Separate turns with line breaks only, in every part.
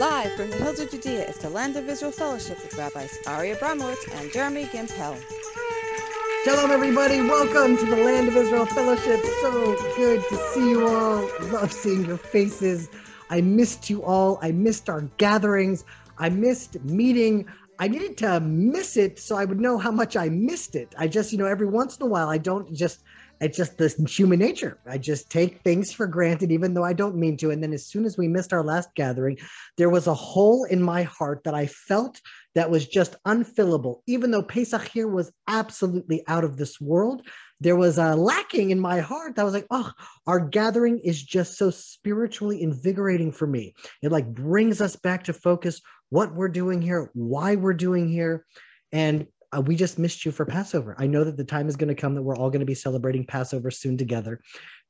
Live from the hills of Judea is the Land of Israel Fellowship with Rabbis Ari Abramowitz and Jeremy Gimpel.
Shalom, everybody. Welcome to the Land of Israel Fellowship. So good to see you all. Love seeing your faces. I missed you all. I missed our gatherings. I missed meeting. I needed to miss it so I would know how much I missed it. I just, you know, every once in a while, I don't just it's just this human nature. I just take things for granted, even though I don't mean to. And then as soon as we missed our last gathering, there was a hole in my heart that I felt that was just unfillable. Even though Pesach here was absolutely out of this world, there was a lacking in my heart. I was like, oh, our gathering is just so spiritually invigorating for me. It like brings us back to focus what we're doing here, why we're doing here. And we just missed you for Passover. I know that the time is going to come that we're all going to be celebrating Passover soon together.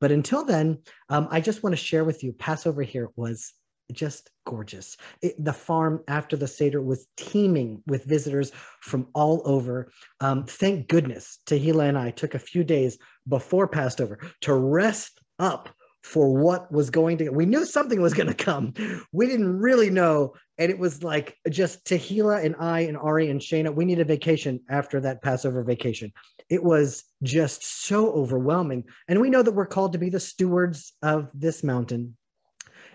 But until then, um, I just want to share with you Passover here was just gorgeous. It, the farm after the Seder was teeming with visitors from all over. Um, thank goodness Tahila and I took a few days before Passover to rest up for what was going to we knew something was going to come. We didn't really know and it was like just Tahila and I and Ari and Shana we need a vacation after that Passover vacation. It was just so overwhelming and we know that we're called to be the stewards of this mountain.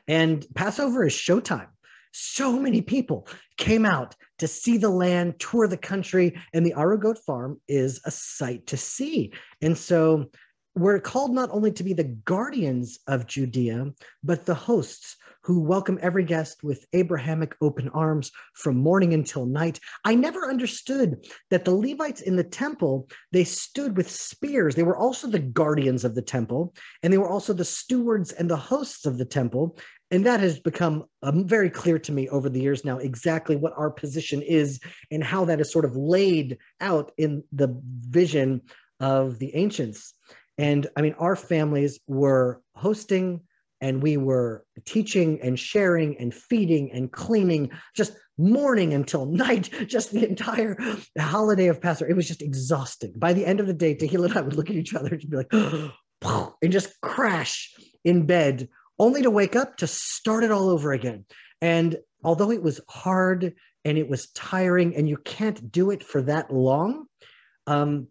And Passover is showtime. So many people came out to see the land, tour the country, and the Arugot farm is a sight to see. And so we're called not only to be the guardians of Judea, but the hosts who welcome every guest with Abrahamic open arms from morning until night. I never understood that the Levites in the temple, they stood with spears. They were also the guardians of the temple, and they were also the stewards and the hosts of the temple. And that has become um, very clear to me over the years now exactly what our position is and how that is sort of laid out in the vision of the ancients. And I mean, our families were hosting and we were teaching and sharing and feeding and cleaning just morning until night, just the entire holiday of Passover. It was just exhausting. By the end of the day, Tehila and I would look at each other and be like, and just crash in bed, only to wake up to start it all over again. And although it was hard and it was tiring, and you can't do it for that long, um,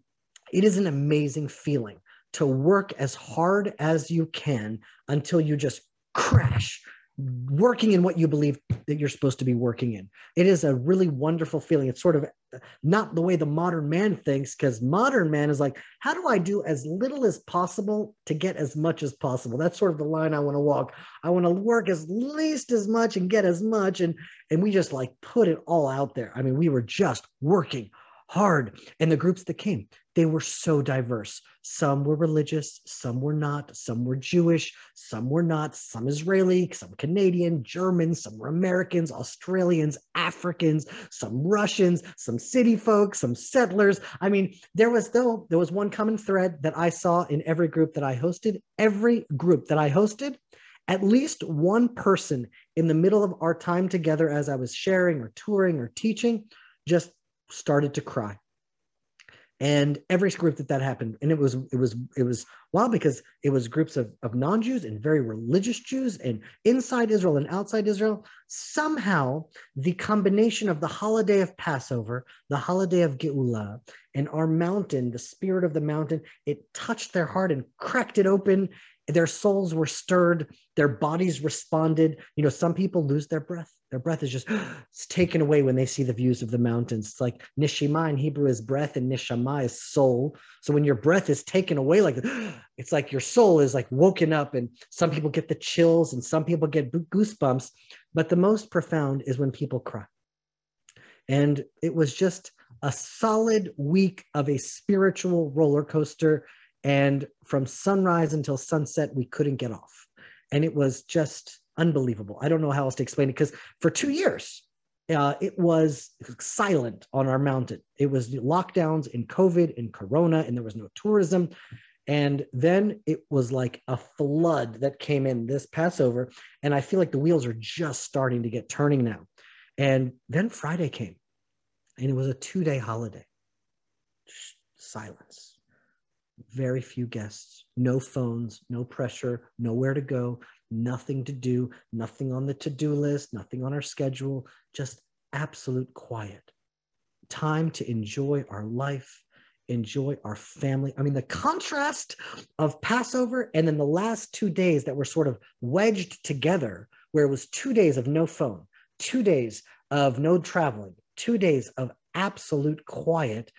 it is an amazing feeling to work as hard as you can until you just crash working in what you believe that you're supposed to be working in. It is a really wonderful feeling. It's sort of uh, not the way the modern man thinks, because modern man is like, how do I do as little as possible to get as much as possible? That's sort of the line I want to walk. I want to work as least as much and get as much. And and we just like put it all out there. I mean, we were just working hard. And the groups that came, they were so diverse. Some were religious, some were not, some were Jewish, some were not, some Israeli, some Canadian, Germans, some were Americans, Australians, Africans, some Russians, some city folks, some settlers. I mean, there was though there was one common thread that I saw in every group that I hosted. Every group that I hosted, at least one person in the middle of our time together as I was sharing or touring or teaching just started to cry. And every group that that happened and it was it was it was wild because it was groups of, of non-jews and very religious jews and inside israel and outside israel. Somehow the combination of the holiday of passover the holiday of geula and our mountain the spirit of the mountain it touched their heart and cracked it open their souls were stirred their bodies responded. You know some people lose their breath. Their breath is just it's taken away when they see the views of the mountains. It's like nishima in hebrew is breath and nishama is soul. So when your breath is taken away like it's like your soul is like woken up and some people get the chills and some people get goosebumps. But the most profound is when people cry. And it was just a solid week of a spiritual roller coaster and from sunrise until sunset, we couldn't get off. And it was just unbelievable. I don't know how else to explain it because for two years, uh, it was silent on our mountain. It was lockdowns in COVID and Corona, and there was no tourism. And then it was like a flood that came in this Passover. And I feel like the wheels are just starting to get turning now. And then Friday came, and it was a two day holiday. Silence very few guests, no phones, no pressure, nowhere to go, nothing to do, nothing on the to do list, nothing on our schedule, just absolute quiet. Time to enjoy our life, enjoy our family. I mean, the contrast of Passover and then the last two days that were sort of wedged together, where it was two days of no phone, two days of no traveling, two days of absolute quiet.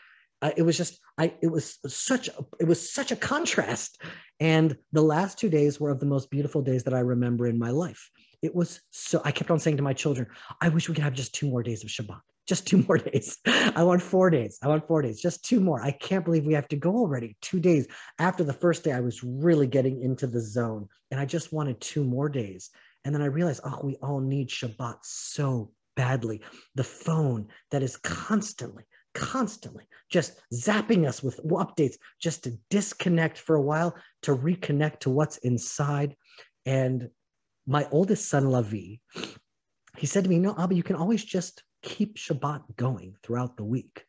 Uh, it was just, I, it was such, a, it was such a contrast. And the last two days were of the most beautiful days that I remember in my life. It was so, I kept on saying to my children, I wish we could have just two more days of Shabbat just two more days. I want four days. I want four days, just two more. I can't believe we have to go already. Two days. After the first day, I was really getting into the zone and I just wanted two more days. And then I realized, oh, we all need Shabbat so badly. The phone that is constantly, constantly just zapping us with updates just to disconnect for a while, to reconnect to what's inside. And my oldest son, Lavi, he said to me, No, Abba, you can always just keep Shabbat going throughout the week.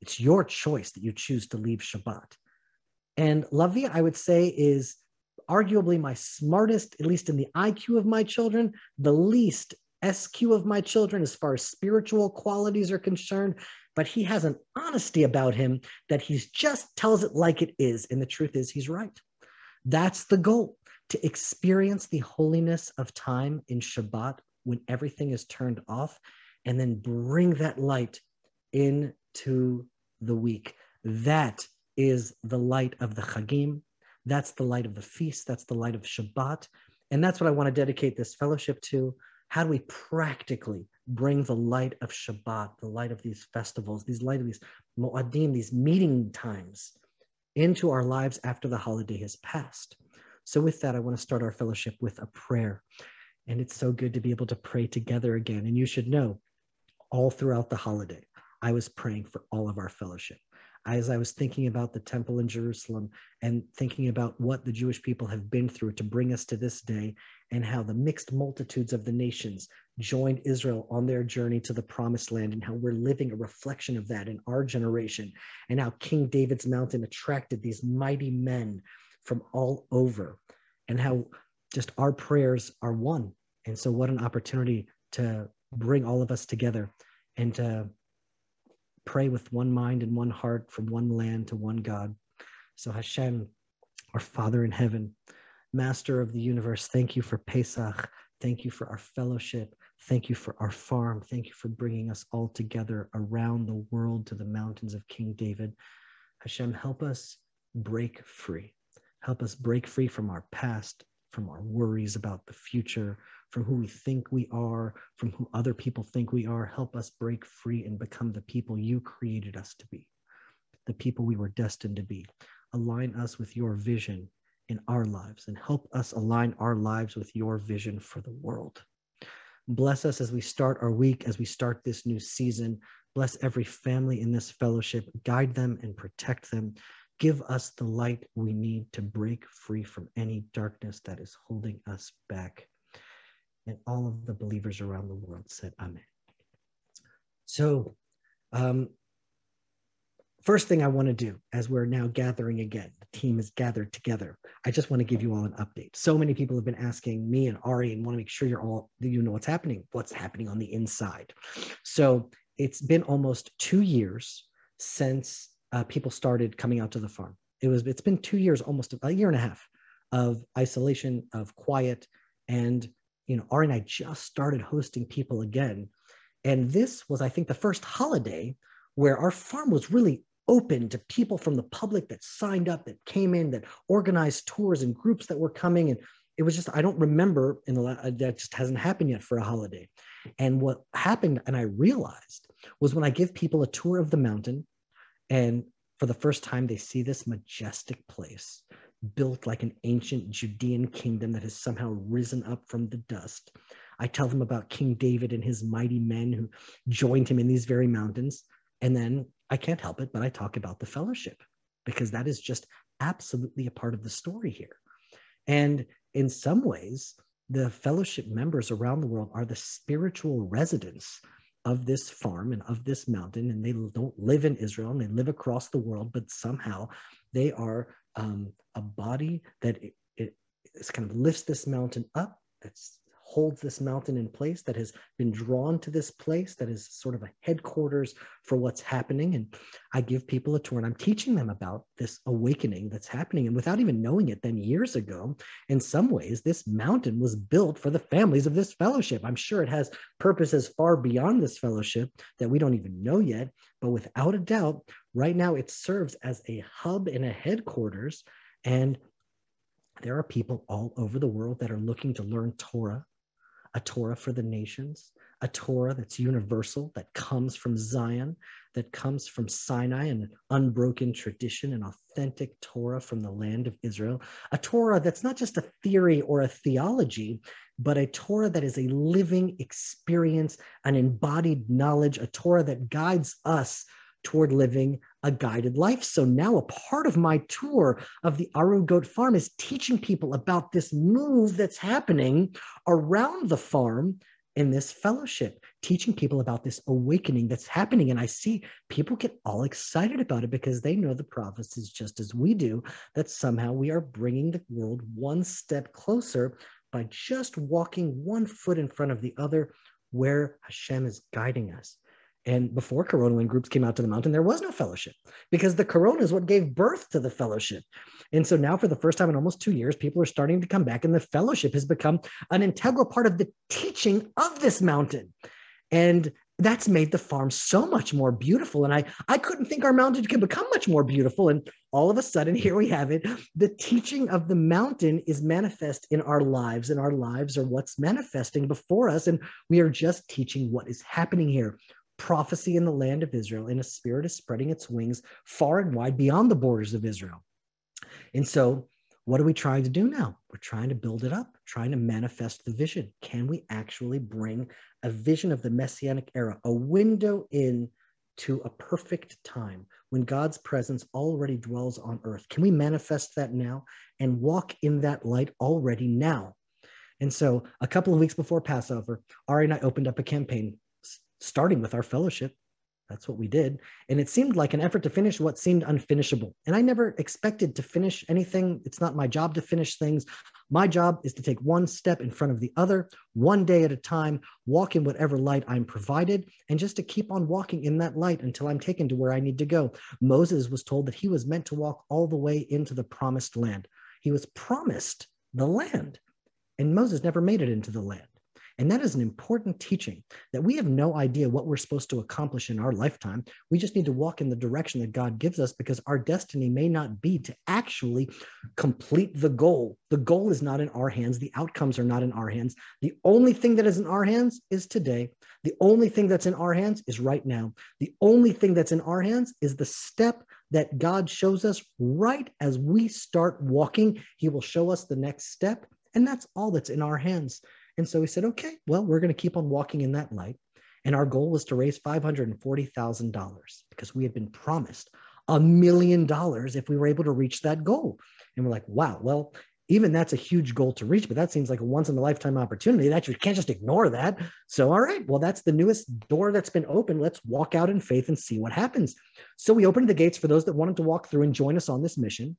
It's your choice that you choose to leave Shabbat. And Lavi, I would say, is arguably my smartest, at least in the IQ of my children, the least SQ of my children as far as spiritual qualities are concerned. But he has an honesty about him that he just tells it like it is. And the truth is, he's right. That's the goal to experience the holiness of time in Shabbat when everything is turned off and then bring that light into the week. That is the light of the Chagim. That's the light of the feast. That's the light of Shabbat. And that's what I want to dedicate this fellowship to. How do we practically bring the light of Shabbat, the light of these festivals, these light of these Mo'adim, these meeting times into our lives after the holiday has passed? So, with that, I want to start our fellowship with a prayer. And it's so good to be able to pray together again. And you should know all throughout the holiday, I was praying for all of our fellowship. As I was thinking about the temple in Jerusalem and thinking about what the Jewish people have been through to bring us to this day, and how the mixed multitudes of the nations joined Israel on their journey to the promised land, and how we're living a reflection of that in our generation, and how King David's mountain attracted these mighty men from all over, and how just our prayers are one. And so, what an opportunity to bring all of us together and to pray with one mind and one heart from one land to one God. So, Hashem, our Father in heaven, Master of the universe, thank you for Pesach. Thank you for our fellowship. Thank you for our farm. Thank you for bringing us all together around the world to the mountains of King David. Hashem, help us break free. Help us break free from our past, from our worries about the future, from who we think we are, from who other people think we are. Help us break free and become the people you created us to be, the people we were destined to be. Align us with your vision in our lives and help us align our lives with your vision for the world. Bless us as we start our week, as we start this new season. Bless every family in this fellowship. Guide them and protect them. Give us the light we need to break free from any darkness that is holding us back. And all of the believers around the world said amen. So um, first thing i want to do as we're now gathering again the team is gathered together i just want to give you all an update. So many people have been asking me and ari and want to make sure you're all you know what's happening what's happening on the inside. So it's been almost two years since uh, people started coming out to the farm it was it's been two years almost a year and a half of isolation of quiet and you know, Ari and I just started hosting people again. And this was, I think, the first holiday where our farm was really open to people from the public that signed up, that came in, that organized tours and groups that were coming. And it was just, I don't remember in the, uh, that just hasn't happened yet for a holiday. And what happened, and I realized, was when I give people a tour of the mountain, and for the first time, they see this majestic place built like an ancient Judean kingdom that has somehow risen up from the dust. I tell them about King David and his mighty men who joined him in these very mountains. And then I can't help it, but I talk about the fellowship because that is just absolutely a part of the story here. And in some ways, the fellowship members around the world are the spiritual residents of this farm and of this mountain. And they don't live in Israel and they live across the world, but somehow they are um, a body that it, it kind of lifts this mountain up holds this mountain in place, that has been drawn to this place, that is sort of a headquarters for what's happening. And I give people a tour and I'm teaching them about this awakening that's happening. And without even knowing it, then years ago, in some ways, this mountain was built for the families of this fellowship. I'm sure it has purposes far beyond this fellowship that we don't even know yet. But without a doubt, right now it serves as a hub and a headquarters. And there are people all over the world that are looking to learn Torah a Torah for the nations, a Torah that's universal, that comes from Zion, that comes from Sinai, an unbroken tradition, an authentic Torah from the land of Israel, a Torah that's not just a theory or a theology, but a Torah that is a living experience, an embodied knowledge, a Torah that guides us toward living a guided life. So now a part of my tour of the Arugot Farm is teaching people about this move that's happening around the farm in this fellowship, teaching people about this awakening that's happening. And I see people get all excited about it because they know the prophecies just as we do, that somehow we are bringing the world one step closer by just walking one foot in front of the other where Hashem is guiding us. And before Corona, when groups came out to the mountain, there was no fellowship because the Corona is what gave birth to the fellowship. And so now, for the first time in almost two years, people are starting to come back, and the fellowship has become an integral part of the teaching of this mountain. And that's made the farm so much more beautiful. And I, I couldn't think our mountain could become much more beautiful. And all of a sudden, here we have it. The teaching of the mountain is manifest in our lives, and our lives are what's manifesting before us. And we are just teaching what is happening here prophecy in the land of Israel, and a spirit is spreading its wings far and wide beyond the borders of Israel. And so, what are we trying to do now? We're trying to build it up, trying to manifest the vision. Can we actually bring a vision of the messianic era, a window in to a perfect time when God's presence already dwells on earth? Can we manifest that now and walk in that light already now? And so, a couple of weeks before Passover, Ari and I opened up a campaign starting with our fellowship. That's what we did. And it seemed like an effort to finish what seemed unfinishable. And I never expected to finish anything. It's not my job to finish things. My job is to take one step in front of the other, one day at a time, walk in whatever light I'm provided, and just to keep on walking in that light until I'm taken to where I need to go. Moses was told that he was meant to walk all the way into the promised land. He was promised the land, and Moses never made it into the land. And that is an important teaching that we have no idea what we're supposed to accomplish in our lifetime. We just need to walk in the direction that God gives us because our destiny may not be to actually complete the goal. The goal is not in our hands, the outcomes are not in our hands. The only thing that is in our hands is today. The only thing that's in our hands is right now. The only thing that's in our hands is the step that God shows us right as we start walking. He will show us the next step. And that's all that's in our hands. And so we said, okay, well, we're going to keep on walking in that light. And our goal was to raise $540,000 because we had been promised a million dollars if we were able to reach that goal. And we're like, wow, well, even that's a huge goal to reach, but that seems like a once in a lifetime opportunity that you can't just ignore that. So, all right, well, that's the newest door that's been opened. Let's walk out in faith and see what happens. So, we opened the gates for those that wanted to walk through and join us on this mission.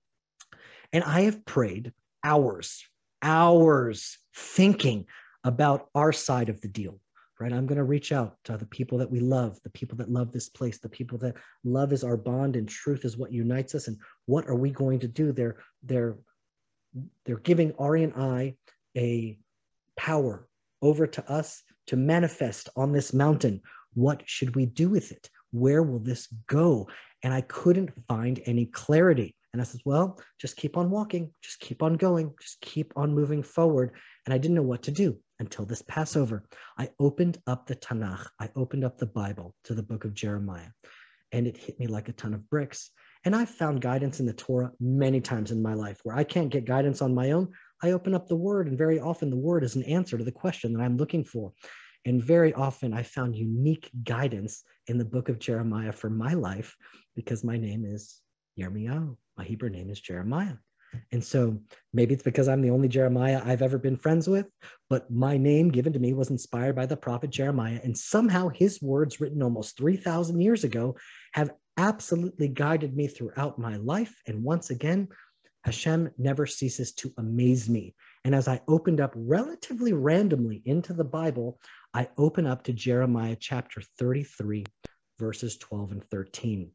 And I have prayed hours, hours thinking about our side of the deal right? I'm going to reach out to the people that we love the people that love this place the people that love is our bond and truth is what unites us. And what are we going to do? They're they're they're giving ari and i a power over to us to manifest on this mountain. What should we do with it? Where will this go? And i couldn't find any clarity. And I said, well, just keep on walking, just keep on going, just keep on moving forward. And I didn't know what to do until this Passover. I opened up the Tanakh, I opened up the Bible to the book of Jeremiah, and it hit me like a ton of bricks. And I've found guidance in the Torah many times in my life where I can't get guidance on my own. I open up the word, and very often the word is an answer to the question that I'm looking for. And very often I found unique guidance in the book of Jeremiah for my life because my name is Yirmiyahu. My Hebrew name is Jeremiah. And so maybe it's because I'm the only Jeremiah I've ever been friends with, but my name given to me was inspired by the prophet Jeremiah. And somehow his words, written almost 3,000 years ago, have absolutely guided me throughout my life. And once again, Hashem never ceases to amaze me And as I opened up relatively randomly into the Bible, I open up to Jeremiah chapter 33, verses 12 and 13.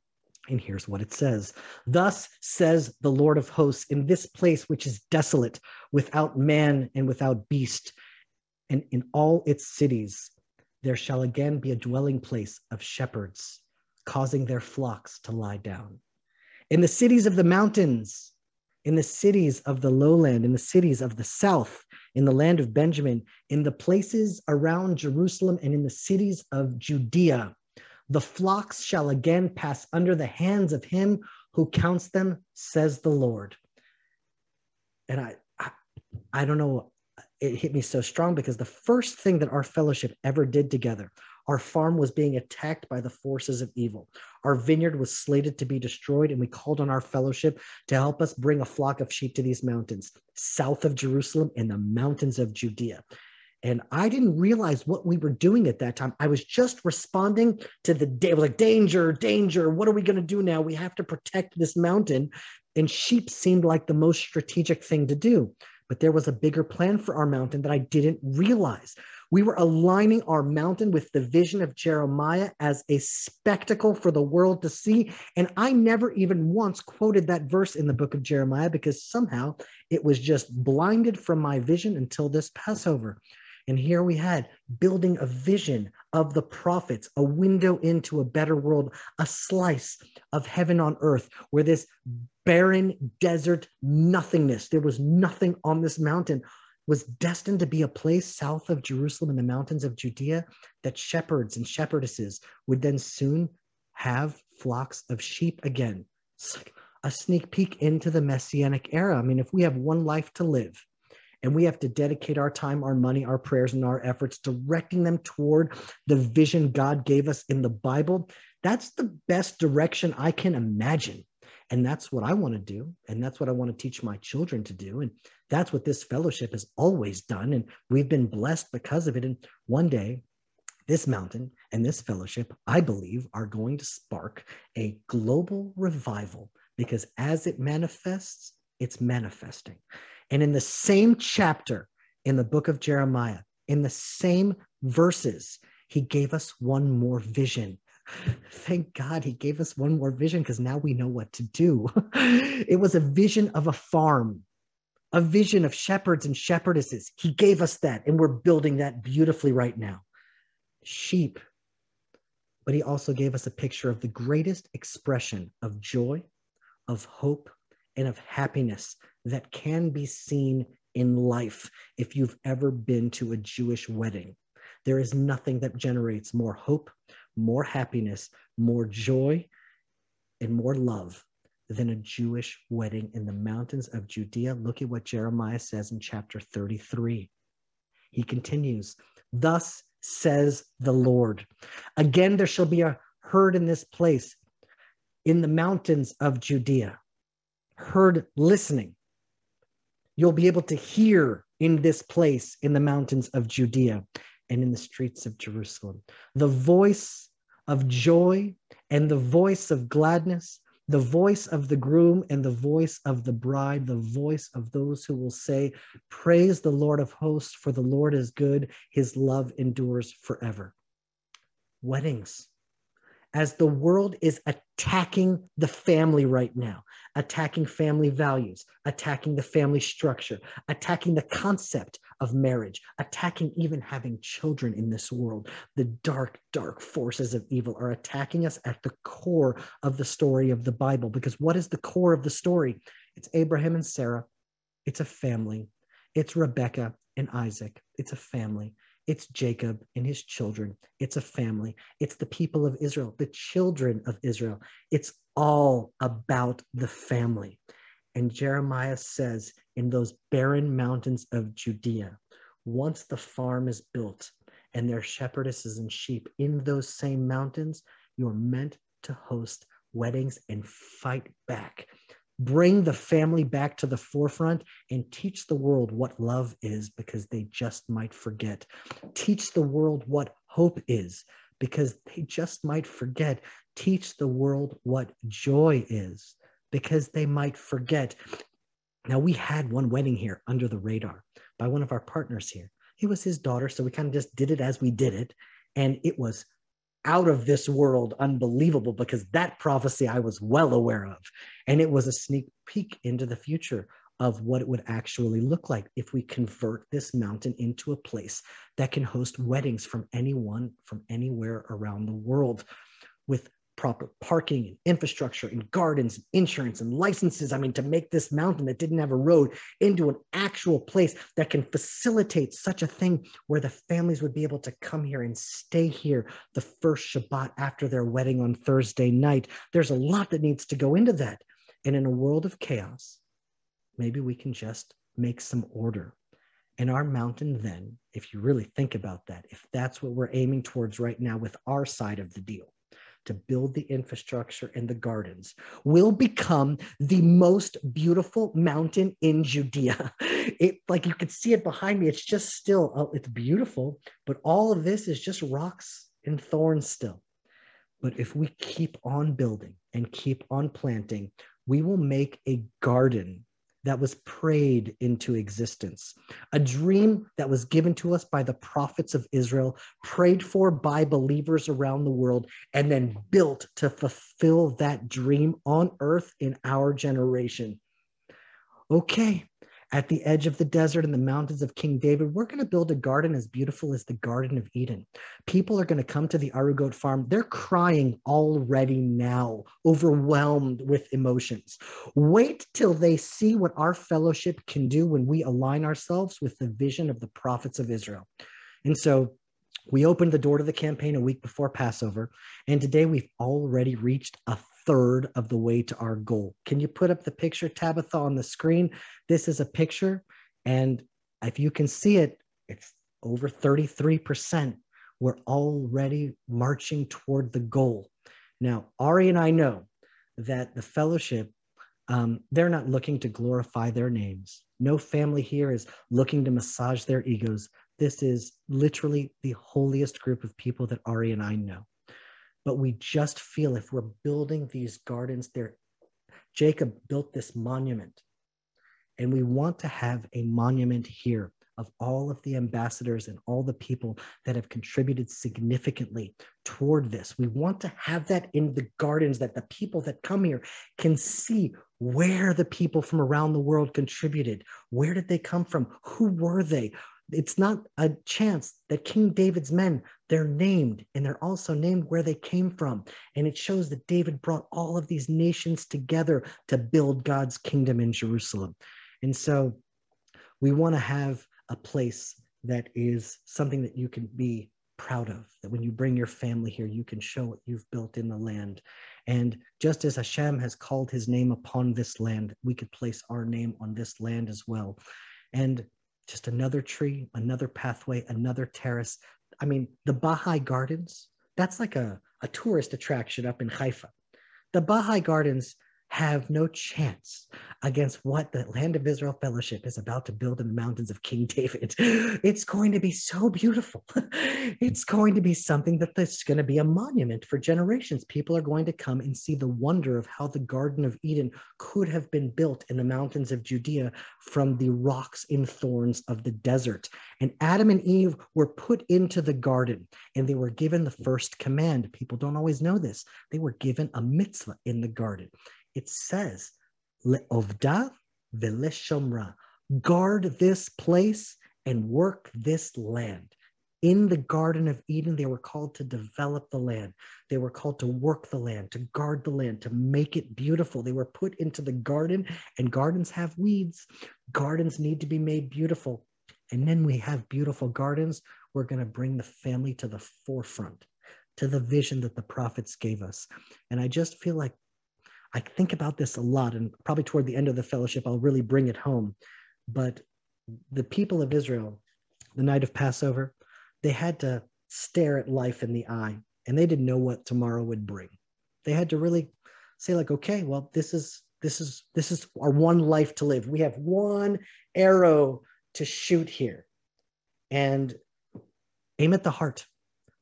And here's what it says Thus says the Lord of hosts, in this place which is desolate, without man and without beast, and in all its cities, there shall again be a dwelling place of shepherds, causing their flocks to lie down. In the cities of the mountains, in the cities of the lowland, in the cities of the south, in the land of Benjamin, in the places around Jerusalem, and in the cities of Judea, the flocks shall again pass under the hands of him who counts them, says the Lord. And I, I, I don't know, it hit me so strong because the first thing that our fellowship ever did together, our farm was being attacked by the forces of evil. Our vineyard was slated to be destroyed, and we called on our fellowship to help us bring a flock of sheep to these mountains, south of Jerusalem in the mountains of Judea. And I didn't realize what we were doing at that time. I was just responding to the day, like danger, danger. What are we going to do now? We have to protect this mountain. And sheep seemed like the most strategic thing to do. But there was a bigger plan for our mountain that I didn't realize. We were aligning our mountain with the vision of Jeremiah as a spectacle for the world to see. And I never even once quoted that verse in the book of Jeremiah because somehow it was just blinded from my vision until this Passover. And here we had building a vision of the prophets, a window into a better world, a slice of heaven on earth, where this barren desert nothingness, there was nothing on this mountain, was destined to be a place south of Jerusalem in the mountains of Judea that shepherds and shepherdesses would then soon have flocks of sheep again. It's like a sneak peek into the messianic era. I mean, if we have one life to live, and we have to dedicate our time, our money, our prayers, and our efforts directing them toward the vision God gave us in the Bible. That's the best direction I can imagine. And that's what I want to do. And that's what I want to teach my children to do. And that's what this fellowship has always done. And we've been blessed because of it. And one day, this mountain and this fellowship, I believe, are going to spark a global revival because as it manifests, it's manifesting. And in the same chapter in the book of Jeremiah, in the same verses, he gave us one more vision. Thank God he gave us one more vision because now we know what to do. it was a vision of a farm, a vision of shepherds and shepherdesses. He gave us that, and we're building that beautifully right now. Sheep. But he also gave us a picture of the greatest expression of joy, of hope, and of happiness that can be seen in life if you've ever been to a Jewish wedding. There is nothing that generates more hope, more happiness, more joy, and more love than a Jewish wedding in the mountains of Judea. Look at what Jeremiah says in chapter 33. He continues, Thus says the Lord, again there shall be a heard in this place in the mountains of Judea, heard listening. You'll be able to hear in this place in the mountains of Judea and in the streets of Jerusalem. The voice of joy and the voice of gladness, the voice of the groom and the voice of the bride, the voice of those who will say, Praise the Lord of hosts, for the Lord is good, his love endures forever. Weddings as the world is attacking the family right now, attacking family values, attacking the family structure, attacking the concept of marriage, attacking even having children in this world. The dark, dark forces of evil are attacking us at the core of the story of the Bible. Because what is the core of the story? It's Abraham and Sarah, it's a family, it's Rebecca and Isaac, it's a family. It's Jacob and his children. It's a family. It's the people of Israel, the children of Israel. It's all about the family. And Jeremiah says in those barren mountains of Judea, once the farm is built and there are shepherdesses and sheep in those same mountains, you're meant to host weddings and fight back bring the family back to the forefront and teach the world what love is because they just might forget. Teach the world what hope is because they just might forget. Teach the world what joy is because they might forget. Now, we had one wedding here under the radar. by one of our partners here. It was his daughter, so we kind of just did it as we did it. And it was out of this world unbelievable because that prophecy I was well aware of. And it was a sneak peek into the future of what it would actually look like if we convert this mountain into a place that can host weddings from anyone from anywhere around the world with proper parking and infrastructure and gardens, and insurance and licenses. I mean, to make this mountain that didn't have a road into an actual place that can facilitate such a thing where the families would be able to come here and stay here the first Shabbat after their wedding on Thursday night. There's a lot that needs to go into that. And in a world of chaos, maybe we can just make some order. And our mountain, then, if you really think about that, if that's what we're aiming towards right now with our side of the deal, to build the infrastructure and the gardens will become the most beautiful mountain in Judea. It like you can see it behind me. It's just still, oh, it's beautiful, but all of this is just rocks and thorns still. But if we keep on building and keep on planting, we will make a garden that was prayed into existence, a dream that was given to us by the prophets of Israel, prayed for by believers around the world, and then built to fulfill that dream on earth in our generation. Okay, at the edge of the desert and the mountains of King David, we're going to build a garden as beautiful as the Garden of Eden. People are going to come to the Arugot farm. They're crying already now, overwhelmed with emotions. Wait till they see what our fellowship can do when we align ourselves with the vision of the prophets of Israel. And so we opened the door to the campaign a week before Passover, and today we've already reached a third of the way to our goal. Can you put up the picture, Tabitha, on the screen? This is a picture, and if you can see it, it's over 33%. We're already marching toward the goal. Now, Ari and I know that the fellowship, um, they're not looking to glorify their names. No family here is looking to massage their egos. This is literally the holiest group of people that Ari and I know but we just feel if we're building these gardens there jacob built this monument and we want to have a monument here of all of the ambassadors and all the people that have contributed significantly toward this. We want to have that in the gardens that the people that come here can see where the people from around the world contributed. Where did they come from? Who were they? It's not a chance that King David's men, they're named and they're also named where they came from. And it shows that David brought all of these nations together to build God's kingdom in Jerusalem. And so we want to have a place that is something that you can be proud of, that when you bring your family here, you can show what you've built in the land. And just as Hashem has called his name upon this land, we could place our name on this land as well. And just another tree, another pathway, another terrace. I mean, the Baha'i Gardens, that's like a, a tourist attraction up in Haifa. The Baha'i Gardens have no chance against what the Land of Israel Fellowship is about to build in the mountains of King David. It's going to be so beautiful. It's going to be something that that's going to be a monument for generations. People are going to come and see the wonder of how the Garden of Eden could have been built in the mountains of Judea from the rocks and thorns of the desert. And Adam and Eve were put into the garden and they were given the first command. People don't always know this. They were given a mitzvah in the garden it says, Le'ovda v'leshomra, guard this place and work this land. In the Garden of Eden, they were called to develop the land. They were called to work the land, to guard the land, to make it beautiful. They were put into the garden, and gardens have weeds. Gardens need to be made beautiful. And then we have beautiful gardens. We're going to bring the family to the forefront, to the vision that the prophets gave us. And I just feel like I think about this a lot, and probably toward the end of the fellowship, I'll really bring it home. But the people of Israel, the night of Passover, they had to stare at life in the eye, and they didn't know what tomorrow would bring. They had to really say, like, okay, well, this is this is this is our one life to live. We have one arrow to shoot here, and aim at the heart.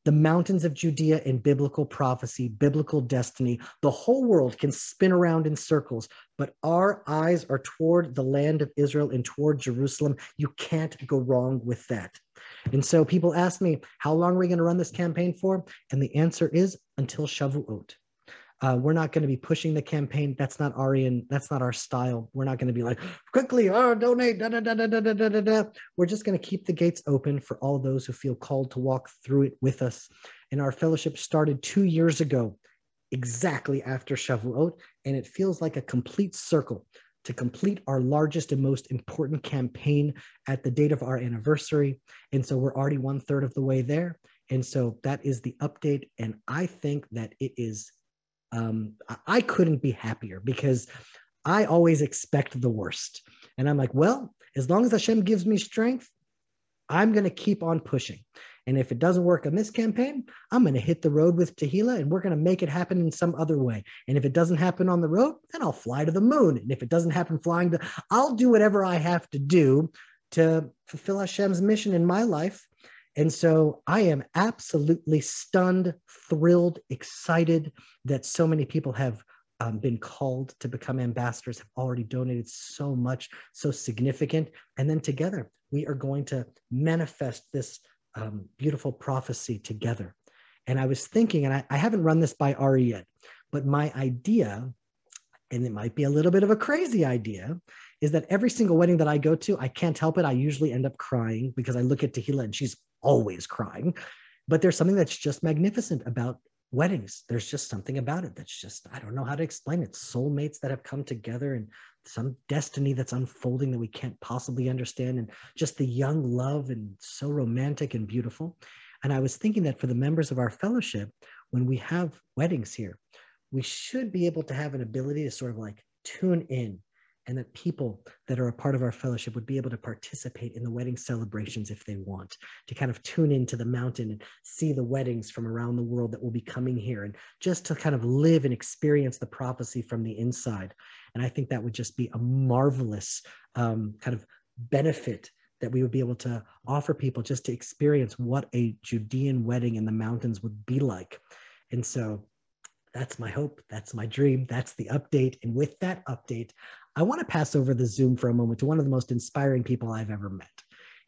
The mountains of Judea in biblical prophecy, biblical destiny. The whole world can spin around in circles, but our eyes are toward the land of Israel and toward Jerusalem. You can't go wrong with that. And so people ask me, how long are we going to run this campaign for? And the answer is until Shavuot. Uh, we're not going to be pushing the campaign. That's not Arian. That's not our style. We're not going to be like, quickly, oh, donate. Da, da, da, da, da, da, da. We're just going to keep the gates open for all those who feel called to walk through it with us. And our fellowship started two years ago, exactly after Shavuot. And it feels like a complete circle to complete our largest and most important campaign at the date of our anniversary. And so we're already one third of the way there. And so that is the update. And I think that it is um, I couldn't be happier because I always expect the worst. And I'm like, well, as long as Hashem gives me strength, I'm going to keep on pushing. And if it doesn't work on this campaign, I'm going to hit the road with Tehillah and we're going to make it happen in some other way. And if it doesn't happen on the road, then I'll fly to the moon. And if it doesn't happen flying to, I'll do whatever I have to do to fulfill Hashem's mission in my life. And so I am absolutely stunned, thrilled, excited that so many people have um, been called to become ambassadors, have already donated so much, so significant. And then together, we are going to manifest this um, beautiful prophecy together. And I was thinking, and I, I haven't run this by Ari yet, but my idea, and it might be a little bit of a crazy idea, is that every single wedding that I go to, I can't help it. I usually end up crying because I look at Tehillah and she's always crying. But there's something that's just magnificent about weddings. There's just something about it that's just, I don't know how to explain it. Soulmates that have come together and some destiny that's unfolding that we can't possibly understand, and just the young love and so romantic and beautiful. And I was thinking that for the members of our fellowship, when we have weddings here, we should be able to have an ability to sort of like tune in and that people that are a part of our fellowship would be able to participate in the wedding celebrations if they want, to kind of tune into the mountain and see the weddings from around the world that will be coming here, and just to kind of live and experience the prophecy from the inside. And I think that would just be a marvelous um, kind of benefit that we would be able to offer people just to experience what a Judean wedding in the mountains would be like. And so that's my hope. That's my dream. That's the update. And with that update, I want to pass over the Zoom for a moment to one of the most inspiring people I've ever met.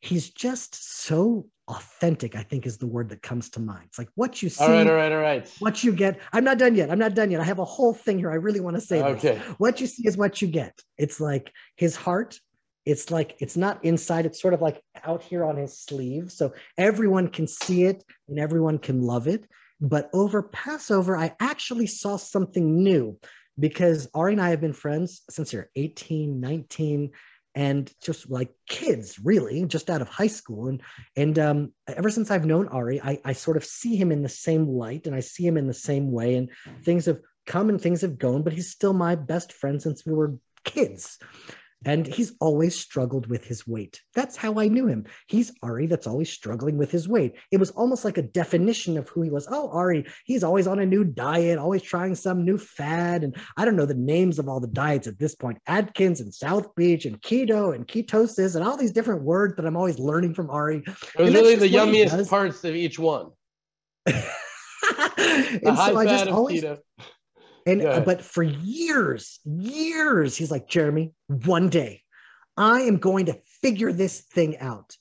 He's just so authentic, I think is the word that comes to mind. It's like what you see.
All right, all right, all right.
What you get. I'm not done yet. I'm not done yet. I have a whole thing here. I really want to say okay. This. What you see is what you get. It's like his heart. It's like it's not inside. It's sort of like out here on his sleeve. So everyone can see it and everyone can love it. But over Passover, I actually saw something new because Ari and I have been friends since we are 18, 19, and just like kids, really, just out of high school. And and um, ever since I've known Ari, I, I sort of see him in the same light and I see him in the same way. And things have come and things have gone, but he's still my best friend since we were kids. And he's always struggled with his weight. That's how I knew him. He's Ari that's always struggling with his weight. It was almost like a definition of who he was. Oh, Ari, he's always on a new diet, always trying some new fad. And I don't know the names of all the diets at this point Atkins and South Beach and keto and ketosis and all these different words that I'm always learning from Ari.
It was really the yummiest parts of each one.
and so I just always. Keto and uh, but for years, years, he's like, Jeremy, one day I am going to figure this thing out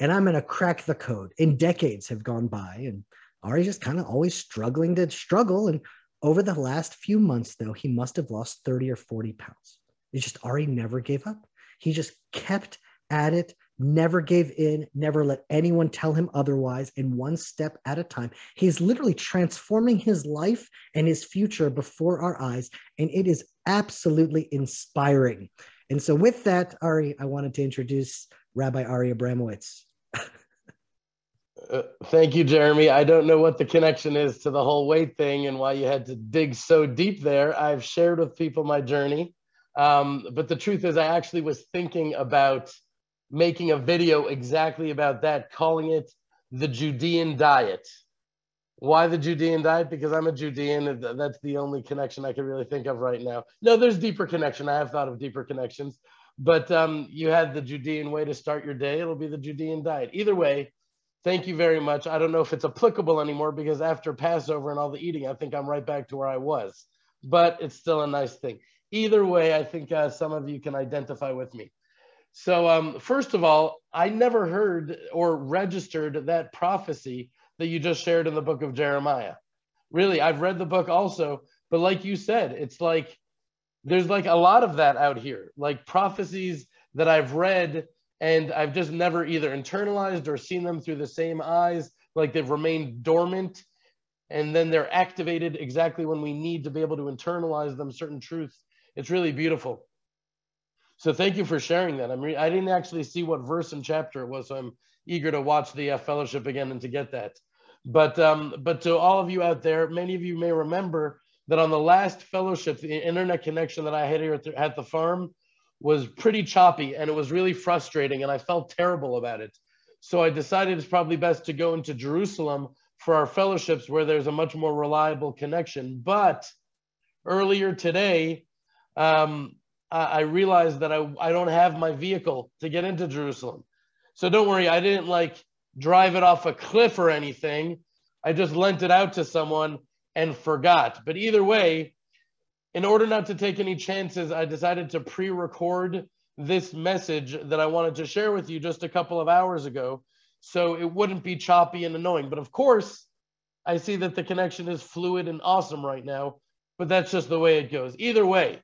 and I'm going to crack the code. And decades have gone by, and Ari's just kind of always struggling to struggle. And over the last few months, though, he must have lost 30 or 40 pounds. It's just Ari never gave up. He just kept at it, never gave in, never let anyone tell him otherwise, and one step at a time. He's literally transforming his life and his future before our eyes, and it is absolutely inspiring. And so, with that, Ari, I wanted to introduce Rabbi Ari Abramowitz.
Uh, thank you, Jeremy. I don't know what the connection is to the whole weight thing and why you had to dig so deep there. I've shared with people my journey. Um, but the truth is, I actually was thinking about making a video exactly about that, calling it the Judean diet. Why the Judean diet? Because I'm a Judean. That's the only connection I can really think of right now. No, there's deeper connection. I have thought of deeper connections, but um, you had the Judean way to start your day. It'll be the Judean diet. Either way, thank you very much. I don't know if it's applicable anymore because after Passover and all the eating, I think I'm right back to where I was, but it's still a nice thing. Either way, I think uh, some of you can identify with me. So, um, first of all, I never heard or registered that prophecy that you just shared in the book of Jeremiah. Really, I've read the book also, but like you said, it's like there's like a lot of that out here, like prophecies that I've read and I've just never either internalized or seen them through the same eyes, like they've remained dormant and then they're activated exactly when we need to be able to internalize them certain truths. It's really beautiful. So thank you for sharing that. I mean, I didn't actually see what verse and chapter it was, so I'm eager to watch the uh, fellowship again and to get that. But um, but to all of you out there, many of you may remember that on the last fellowship, the internet connection that I had here at the, at the farm was pretty choppy and it was really frustrating, and I felt terrible about it. So I decided it's probably best to go into Jerusalem for our fellowships where there's a much more reliable connection. But earlier today, um, I realized that I, I don't have my vehicle to get into Jerusalem. So don't worry, I didn't like drive it off a cliff or anything. I just lent it out to someone and forgot. But either way, in order not to take any chances, I decided to pre record this message that I wanted to share with you just a couple of hours ago. So it wouldn't be choppy and annoying. But of course, I see that the connection is fluid and awesome right now, but that's just the way it goes. Either way,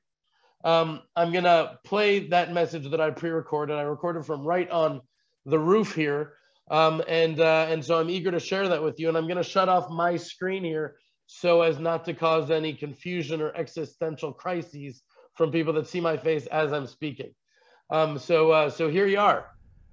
um, I'm gonna play that message that I pre-recorded. I recorded from right on the roof here, um, and uh, and so I'm eager to share that with you. And I'm gonna shut off my screen here so as not to cause any confusion or existential crises from people that see my face as I'm speaking. Um, so uh, so here you are.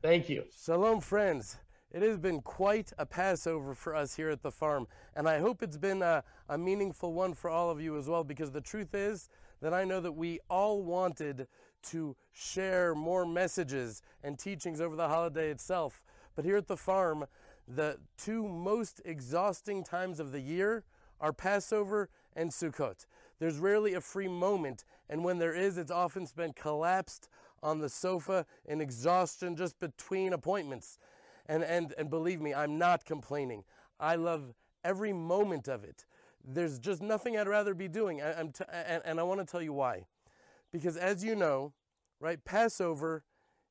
Thank you.
Shalom, friends. It has been quite a Passover for us here at the farm, and I hope it's been a, a meaningful one for all of you as well. Because the truth is that I know that we all wanted to share more messages and teachings over the holiday itself. But here at the farm, the two most exhausting times of the year are Passover and Sukkot. There's rarely a free moment, and when there is, it's often spent collapsed on the sofa in exhaustion just between appointments. And, and, and believe me, I'm not complaining. I love every moment of it there's just nothing I'd rather be doing. I, am t- and, and I want to tell you why. Because as you know, right, Passover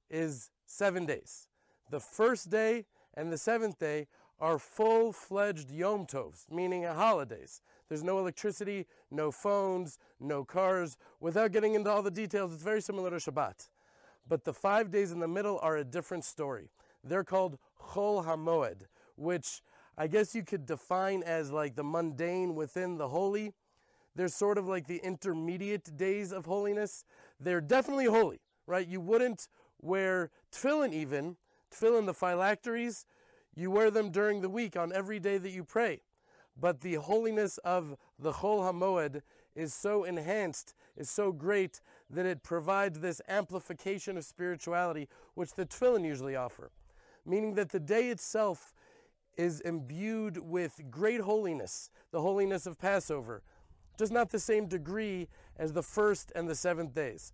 is seven days. The first day and the seventh day are full fledged Yom Tovs, meaning holidays. There's no electricity, no phones, no cars. Without getting into all the details, it's very similar to Shabbat. But the five days in the middle are a different story. They're called Chol HaMoed, which I guess you could define as like the mundane within the holy. They're sort of like the intermediate days of holiness. They're definitely holy, right? You wouldn't wear tefillin even, tefillin, the phylacteries, you wear them during the week on every day that you pray. But the holiness of the Chol HaMoed is so enhanced, is so great, that it provides this amplification of spirituality, which the tefillin usually offer. Meaning that the day itself is imbued with great holiness, the holiness of Passover, just not the same degree as the first and the seventh days.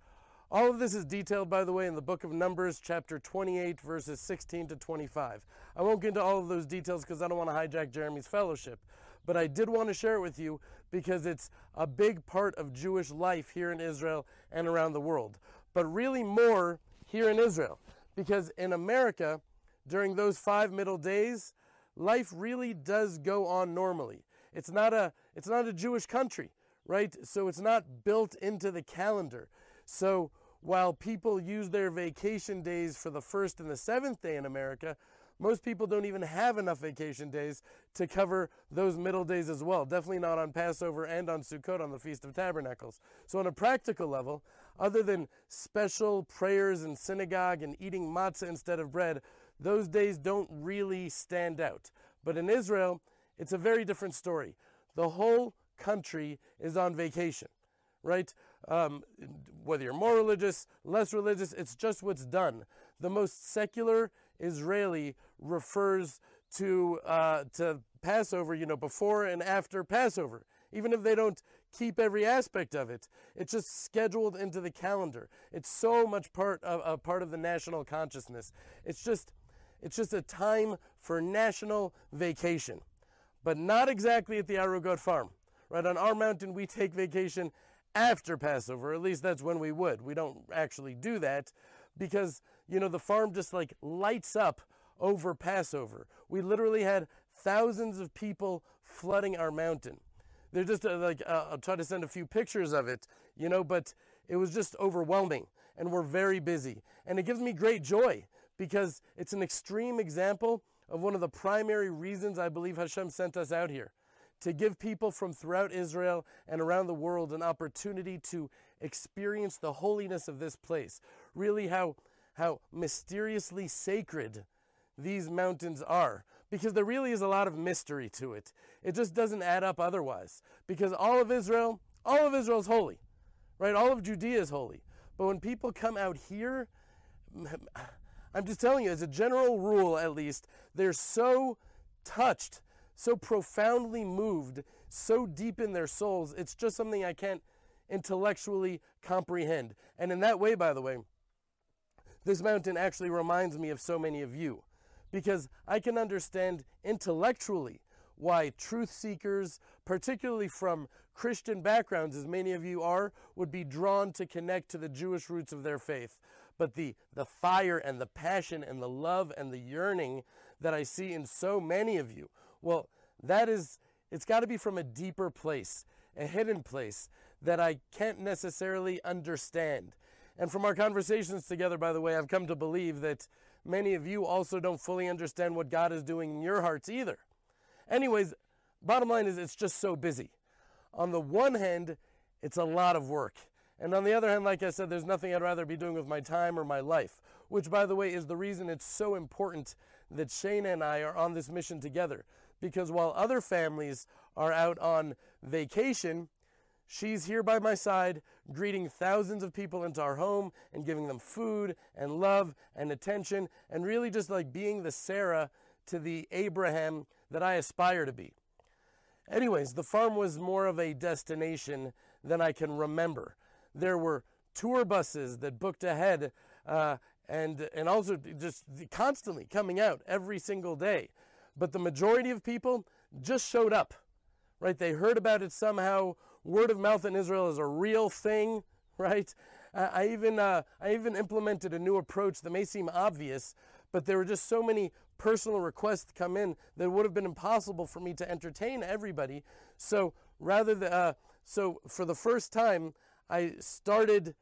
All of this is detailed, by the way, in the book of Numbers, chapter 28, verses 16 to 25. I won't get into all of those details because I don't want to hijack Jeremy's fellowship, but I did want to share it with you because it's a big part of Jewish life here in Israel and around the world. But really more here in Israel, because in America, during those five middle days, life really does go on normally. It's not a it's not a Jewish country, right? So it's not built into the calendar. So while people use their vacation days for the first and the seventh day in America, most people don't even have enough vacation days to cover those middle days as well. Definitely not on Passover and on Sukkot on the Feast of Tabernacles. So, on a practical level, other than special prayers in synagogue and eating matzah instead of bread, those days don't really stand out. But in Israel, it's a very different story. The whole country is on vacation, right? Um, whether you're more religious, less religious, it's just what's done. The most secular Israeli refers to uh, to Passover, you know, before and after Passover, even if they don't keep every aspect of it. It's just scheduled into the calendar. It's so much part of a part of the national consciousness. It's just It's just a time for national vacation, but not exactly at the Arugot farm. Right on our mountain, we take vacation after Passover. At least that's when we would. We don't actually do that because, you know, the farm just like lights up over Passover. We literally had thousands of people flooding our mountain. They're just uh, like, uh, I'll try to send a few pictures of it, you know, but it was just overwhelming and we're very busy. And it gives me great joy because it's an extreme example of one of the primary reasons I believe Hashem sent us out here to give people from throughout Israel and around the world an opportunity to experience the holiness of this place. Really, how, how mysteriously sacred these mountains are. Because there really is a lot of mystery to it. It just doesn't add up otherwise. Because all of Israel, all of Israel is holy, right? All of Judea is holy. But when people come out here, I'm just telling you, as a general rule at least, they're so touched so profoundly moved, so deep in their souls, it's just something I can't intellectually comprehend. And in that way, by the way, this mountain actually reminds me of so many of you because I can understand intellectually why truth seekers, particularly from Christian backgrounds, as many of you are, would be drawn to connect to the Jewish roots of their faith. But the, the fire and the passion and the love and the yearning that I see in so many of you, well, that is, it's got to be from a deeper place, a hidden place that I can't necessarily understand. And from our conversations together, by the way, I've come to believe that many of you also don't fully understand what God is doing in your hearts either. Anyways, bottom line is it's just so busy. On the one hand, it's a lot of work. And on the other hand, like I said, there's nothing I'd rather be doing with my time or my life, which, by the way, is the reason it's so important that Shayna and I are on this mission together. Because while other families are out on vacation, she's here by my side, greeting thousands of people into our home and giving them food and love and attention, and really just like being the Sarah to the Abraham that I aspire to be. Anyways, the farm was more of a destination than I can remember. There were tour buses that booked ahead uh, and and also just constantly coming out every single day. But the majority of people just showed up, right? They heard about it somehow. Word of mouth in Israel is a real thing, right? I even uh, I even implemented a new approach that may seem obvious, but there were just so many personal requests come in that it would have been impossible for me to entertain everybody. So rather than uh, so for the first time, I started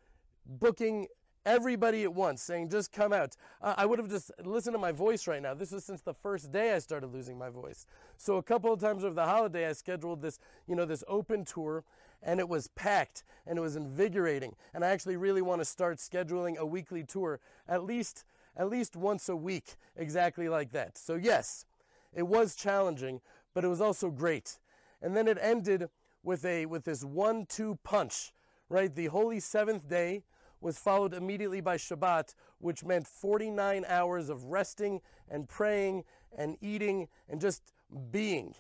booking everybody at once, saying, just come out. Uh, I would have just listened to my voice right now. This was since the first day I started losing my voice. So a couple of times over the holiday, I scheduled this, you know, this open tour, and it was packed and it was invigorating. And I actually really want to start scheduling a weekly tour at least at least once a week, exactly like that. So yes, it was challenging, but it was also great. And then it ended with a with this one-two punch, right? The holy seventh day was followed immediately by Shabbat, which meant 49 hours of resting and praying and eating and just being.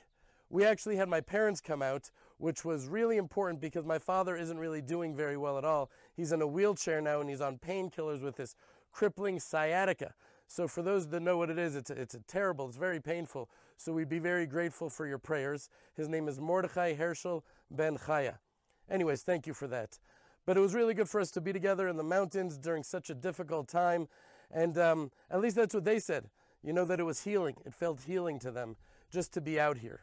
We actually had my parents come out, which was really important because my father isn't really doing very well at all. He's in a wheelchair now and he's on painkillers with this crippling sciatica. So for those that know what it is, it's a, it's a terrible, it's very painful. So we'd be very grateful for your prayers. His name is Mordechai Herschel Ben Chaya. Anyways, thank you for that. But it was really good for us to be together in the mountains during such a difficult time. And um, at least that's what they said. You know, that it was healing. It felt healing to them just to be out here.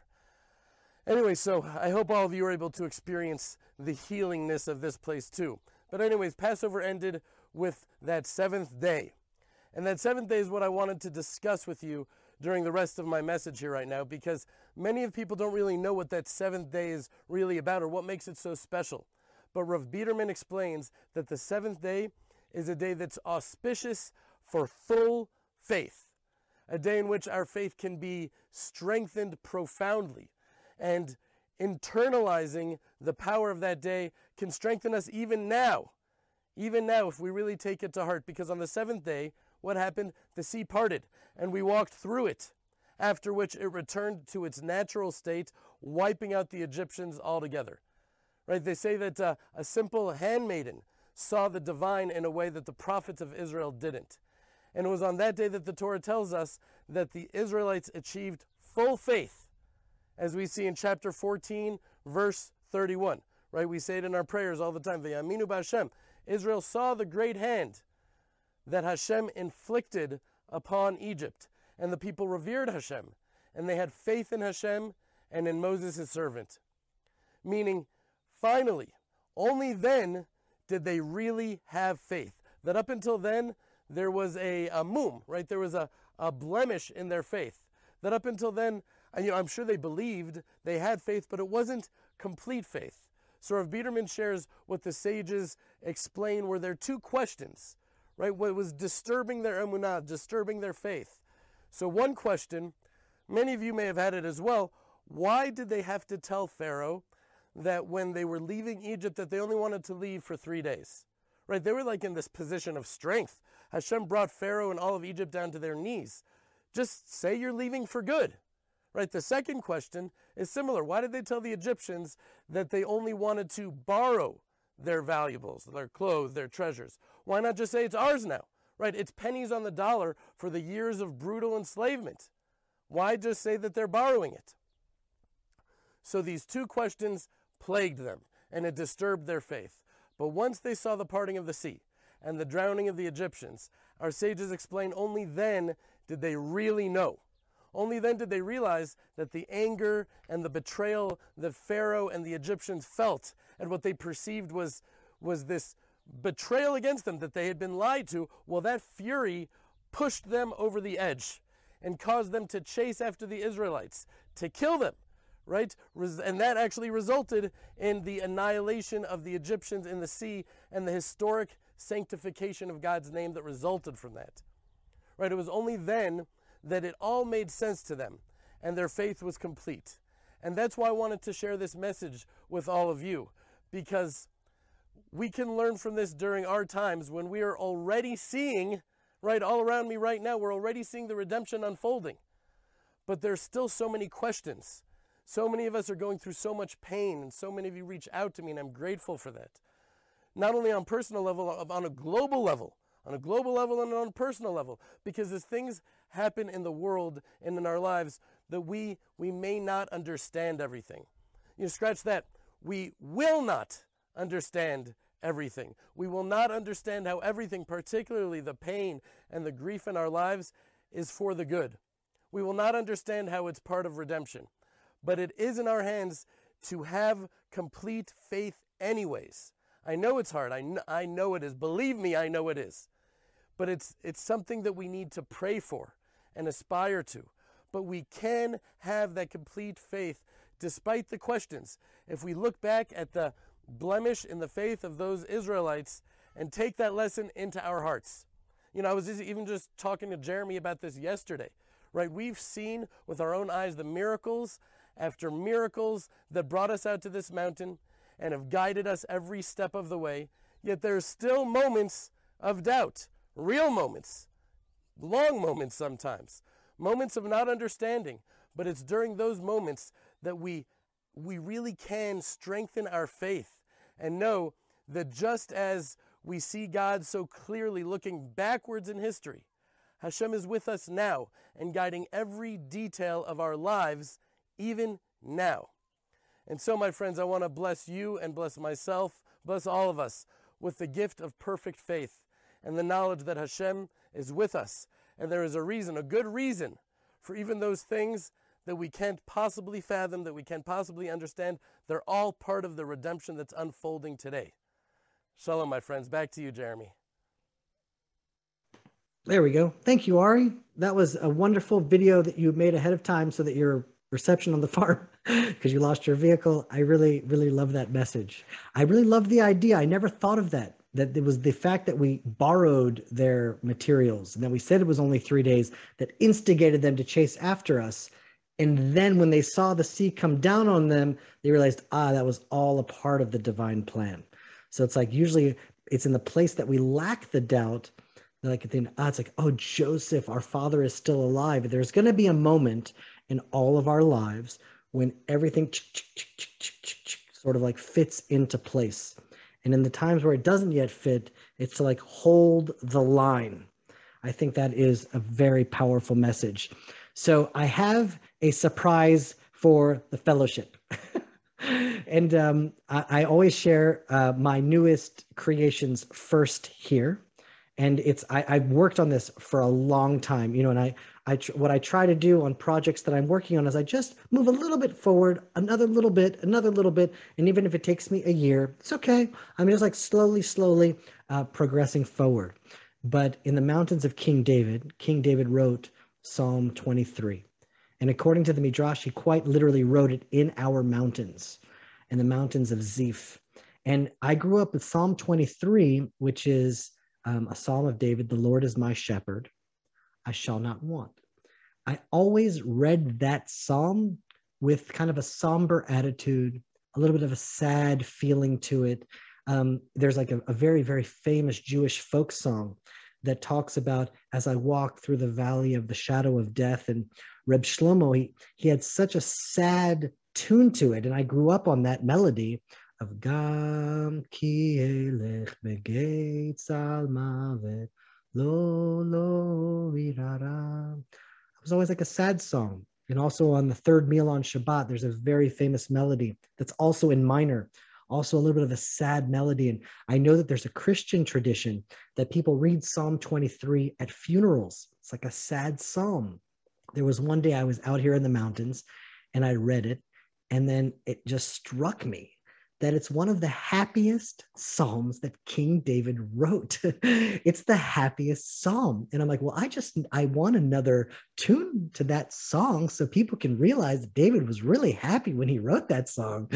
Anyway, so I hope all of you are able to experience the healingness of this place too. But, anyways, Passover ended with that seventh day. And that seventh day is what I wanted to discuss with you during the rest of my message here right now because many of people don't really know what that seventh day is really about or what makes it so special. But Rav Biederman explains that the seventh day is a day that's auspicious for full faith, a day in which our faith can be strengthened profoundly. And internalizing the power of that day can strengthen us even now, even now, if we really take it to heart. Because on the seventh day, what happened? The sea parted, and we walked through it, after which it returned to its natural state, wiping out the Egyptians altogether. Right? They say that uh, a simple handmaiden saw the divine in a way that the prophets of Israel didn't. And it was on that day that the Torah tells us that the Israelites achieved full faith, as we see in chapter 14, verse 31. Right? We say it in our prayers all the time. V'yaminu b'Hashem. Israel saw the great hand that Hashem inflicted upon Egypt, and the people revered Hashem, and they had faith in Hashem and in Moses his servant. Meaning, finally, only then did they really have faith. That up until then, there was a, a mum, right? There was a, a blemish in their faith. That up until then, you know, I'm sure they believed, they had faith, but it wasn't complete faith. So Rav Biederman shares what the sages explain were there two questions, right? What was disturbing their um, emunah, disturbing their faith. So one question, many of you may have had it as well, why did they have to tell Pharaoh that when they were leaving Egypt that they only wanted to leave for three days? Right? They were like in this position of strength. Hashem brought Pharaoh and all of Egypt down to their knees. Just say you're leaving for good. Right? The second question is similar. Why did they tell the Egyptians that they only wanted to borrow their valuables, their clothes, their treasures? Why not just say it's ours now? Right? It's pennies on the dollar for the years of brutal enslavement. Why just say that they're borrowing it? So these two questions plagued them and it disturbed their faith. But once they saw the parting of the sea and the drowning of the Egyptians, our sages explain only then did they really know. Only then did they realize that the anger and the betrayal that Pharaoh and the Egyptians felt and what they perceived was, was this betrayal against them that they had been lied to, well, that fury pushed them over the edge and caused them to chase after the Israelites, to kill them right? And that actually resulted in the annihilation of the Egyptians in the sea and the historic sanctification of God's name that resulted from that. Right? It was only then that it all made sense to them and their faith was complete. And that's why I wanted to share this message with all of you because we can learn from this during our times when we are already seeing, right, all around me right now, we're already seeing the redemption unfolding. But there's still so many questions so many of us are going through so much pain, and so many of you reach out to me, and I'm grateful for that. Not only on personal level, on a global level, on a global level and on a personal level, because as things happen in the world and in our lives, that we we may not understand everything. You know, scratch that. We will not understand everything. We will not understand how everything, particularly the pain and the grief in our lives, is for the good. We will not understand how it's part of redemption but it is in our hands to have complete faith anyways. I know it's hard. I, kn- I know it is. Believe me, I know it is. But it's, it's something that we need to pray for and aspire to. But we can have that complete faith despite the questions. If we look back at the blemish in the faith of those Israelites and take that lesson into our hearts. You know, I was even just talking to Jeremy about this yesterday, right? We've seen with our own eyes the miracles after miracles that brought us out to this mountain and have guided us every step of the way, yet there are still moments of doubt, real moments, long moments sometimes, moments of not understanding. But it's during those moments that we, we really can strengthen our faith and know that just as we see God so clearly looking backwards in history, Hashem is with us now and guiding every detail of our lives even now. And so, my friends, I want to bless you and bless myself, bless all of us with the gift of perfect faith and the knowledge that Hashem is with us. And there is a reason, a good reason, for even those things that we can't possibly fathom, that we can't possibly understand. They're all part of the redemption that's unfolding today. Shalom, my friends. Back to you, Jeremy.
There we go. Thank you, Ari. That was a wonderful video that you made ahead of time so that your reception on the farm because you lost your vehicle. I really, really love that message. I really love the idea. I never thought of that. That it was the fact that we borrowed their materials and that we said it was only three days that instigated them to chase after us. And then when they saw the sea come down on them, they realized, ah, that was all a part of the divine plan. So it's like usually it's in the place that we lack the doubt. Like then, ah, it's like, oh, Joseph, our father is still alive. There's going to be a moment in all of our lives when everything sort of like fits into place. And in the times where it doesn't yet fit, it's to like hold the line. I think that is a very powerful message. So I have a surprise for the fellowship. and um, I, I, always share uh, my newest creations first here. And it's I, I've worked on this for a long time, you know, and I I what I try to do on projects that I'm working on is I just move a little bit forward, another little bit, another little bit, and even if it takes me a year, it's okay. I'm just like slowly, slowly uh, progressing forward. But in the mountains of King David, King David wrote Psalm 23. And according to the Midrash, he quite literally wrote it in our mountains, in the mountains of Ziph. And I grew up with Psalm 23, which is um, a psalm of David The Lord is my shepherd, I shall not want. I always read that psalm with kind of a somber attitude, a little bit of a sad feeling to it. Um, there's like a, a very, very famous Jewish folk song that talks about as I walk through the valley of the shadow of death. And Reb Shlomo, he, he had such a sad tune to it. And I grew up on that melody of Gam ki elech al mavet lo lo irara. It was always like a sad song. And also on the third meal on Shabbat, there's a very famous melody that's also in minor also a little bit of a sad melody. And I know that there's a Christian tradition that people read Psalm 23 at funerals. It's like a sad psalm. There was one day I was out here in the mountains and I read it, and then it just struck me that it's one of the happiest psalms that King David wrote. it's the happiest psalm. And I'm like, well, I just I want another tune to that song so people can realize David was really happy when he wrote that song.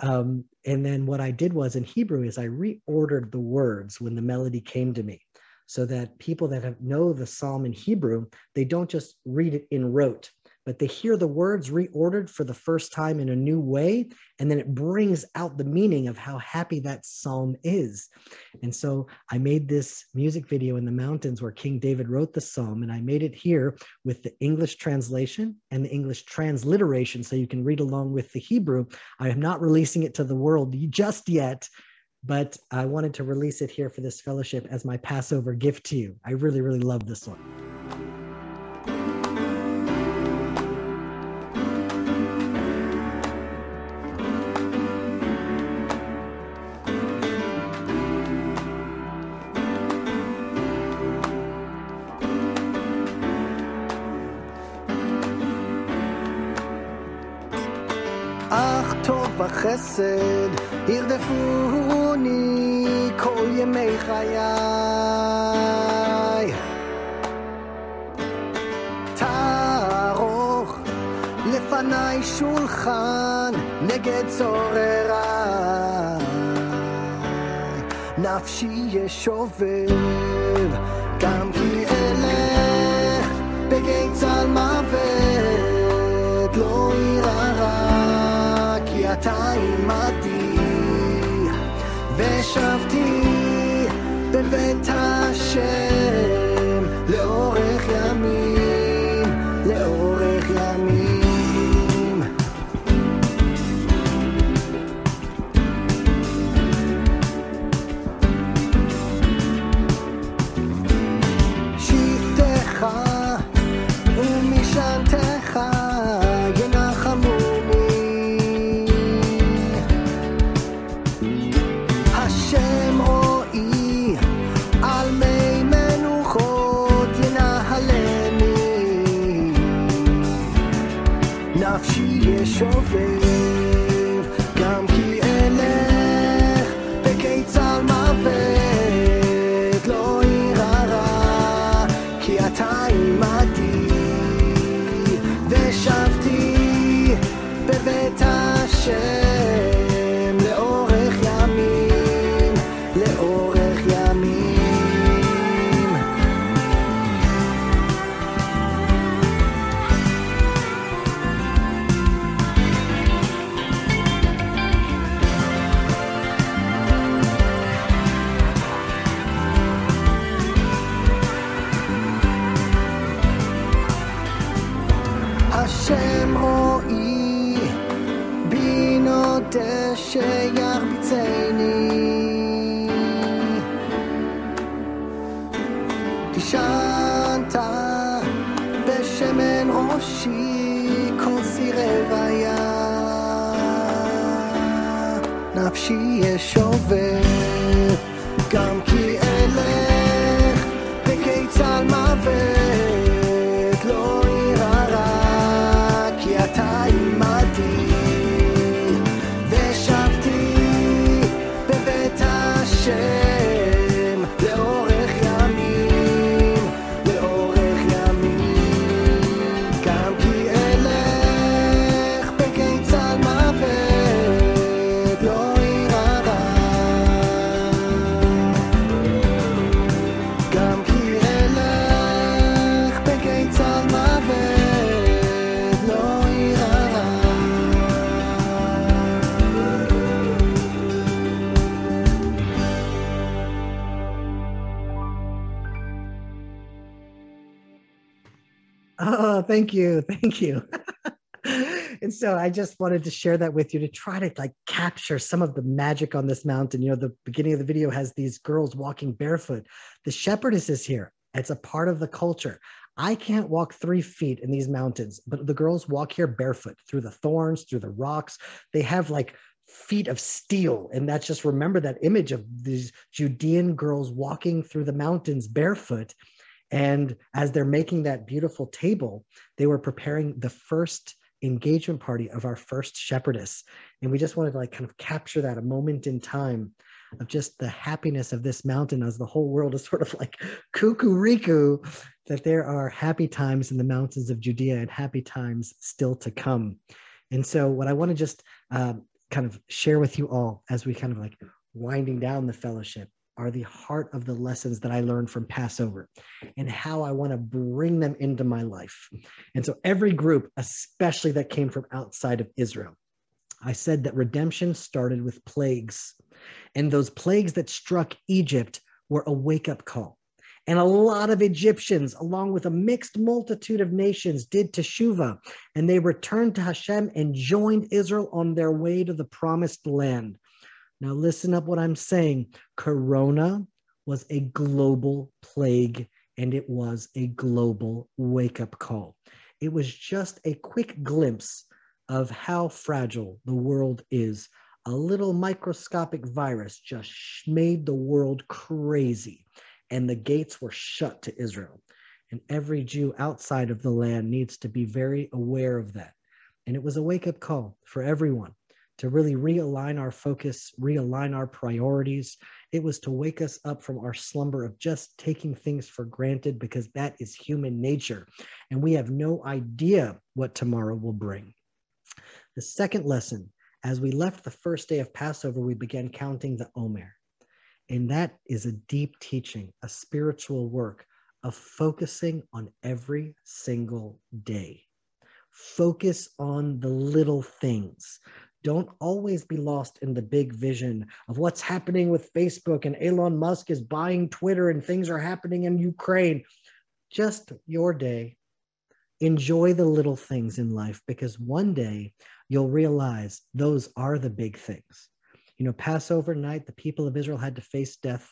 Um, and then what I did was in Hebrew is I reordered the words when the melody came to me so that people that have know the psalm in Hebrew, they don't just read it in rote but they hear the words reordered for the first time in a new way. And then it brings out the meaning of how happy that psalm is. And so I made this music video in the mountains where King David wrote the psalm, and I made it here with the English translation and the English transliteration so you can read along with the Hebrew. I am not releasing it to the world just yet. But I wanted to release it here for this fellowship as my Passover gift to you. I really, really love this one.
וחסד ירדפוני כל ימי חיי. תערוך לפניי שולחן נגד צורריי. נפשי ישובב גם כי אלך בגיא צל מוות לא ירא אתה עמדי, ושבתי
thank you. Thank you. and so I just wanted to share that with you to try to like capture some of the magic on this mountain. You know, the beginning of the video has these girls walking barefoot. The shepherdess is here. It's a part of the culture. I can't walk three feet in these mountains, but the girls walk here barefoot through the thorns, through the rocks. They have like feet of steel. And that's just remember that image of these Judean girls walking through the mountains barefoot. And as they're making that beautiful table, they were preparing the first engagement party of our first shepherdess. And we just wanted to like kind of capture that a moment in time of just the happiness of this mountain as the whole world is sort of like cuckoo that there are happy times in the mountains of Judea and happy times still to come. And so, what I want to just um, kind of share with you all as we kind of like winding down the fellowship are the heart of the lessons that I learned from Passover and how I want to bring them into my life. And so, every group, especially that came from outside of Israel, I said that redemption started with plagues. And those plagues that struck Egypt were a wake up call. And a lot of Egyptians, along with a mixed multitude of nations, did teshuvah, and they returned to Hashem and joined Israel on their way to the promised land. Now, listen up what I'm saying. Corona was a global plague, and it was a global wake up call. It was just a quick glimpse of how fragile the world is. A little microscopic virus just made the world crazy, and the gates were shut to Israel. And every Jew outside of the land needs to be very aware of that. And it was a wake up call for everyone to really realign our focus, realign our priorities. It was to wake us up from our slumber of just taking things for granted because that is human nature. And we have no idea what tomorrow will bring. The second lesson, as we left the first day of Passover, we began counting the Omer. And that is a deep teaching, a spiritual work of focusing on every single day. Focus on the little things. Don't always be lost in the big vision of what's happening with Facebook and Elon Musk is buying Twitter and things are happening in Ukraine. Just your day. Enjoy the little things in life because one day you'll realize those are the big things. You know, Passover night, the people of Israel had to face death.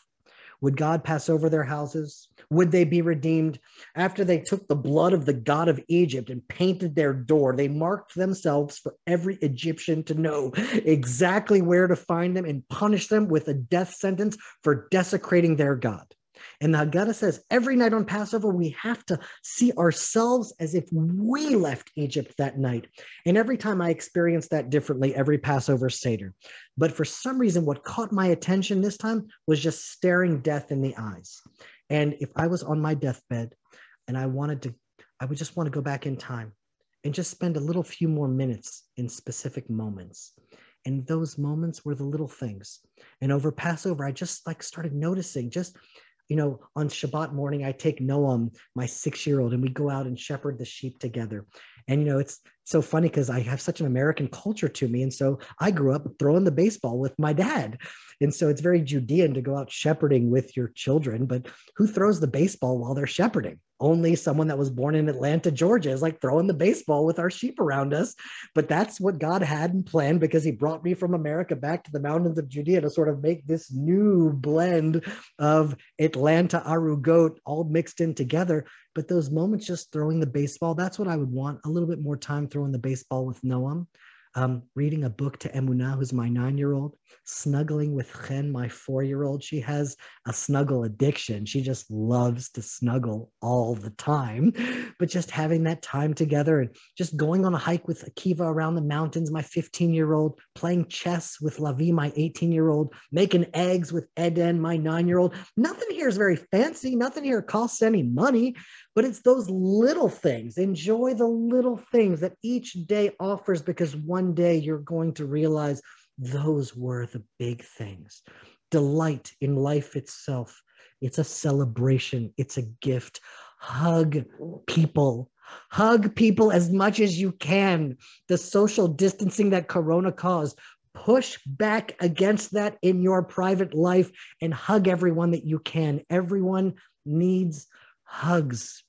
Would God pass over their houses? Would they be redeemed? After they took the blood of the God of Egypt and painted their door, they marked themselves for every Egyptian to know exactly where to find them and punish them with a death sentence for desecrating their God. And the Haggadah says every night on Passover, we have to see ourselves as if we left Egypt that night. And every time I experience that differently, every Passover Seder. But for some reason, what caught my attention this time was just staring death in the eyes. And if I was on my deathbed and I wanted to, I would just want to go back in time and just spend a little few more minutes in specific moments. And those moments were the little things. And over Passover, I just like started noticing just you know, on Shabbat morning, I take Noam, my six year old, and we go out and shepherd the sheep together. And, you know, it's so funny because I have such an American culture to me. And so I grew up throwing the baseball with my dad. And so it's very Judean to go out shepherding with your children. But who throws the baseball while they're shepherding? Only someone that was born in Atlanta, Georgia is like throwing the baseball with our sheep around us. But that's what God had and planned because he brought me from America back to the mountains of Judea to sort of make this new blend of Atlanta, Arugot all mixed in together. But those moments just throwing the baseball, that's what I would want a little bit more time throwing the baseball with Noam, um, reading a book to Emuna, who's my nine year old, snuggling with Chen, my four year old. She has a snuggle addiction. She just loves to snuggle all the time. But just having that time together and just going on a hike with Akiva around the mountains, my 15 year old, playing chess with Lavi, my 18 year old, making eggs with Eden, my nine year old. Nothing here is very fancy. Nothing here costs any money, but it's those little things. Enjoy the little things that each day offers because one day you're going to realize those were the big things. Delight in life itself. It's a celebration, it's a gift. Hug people. Hug people as much as you can. The social distancing that Corona caused, push back against that in your private life and hug everyone that you can. Everyone needs hugs.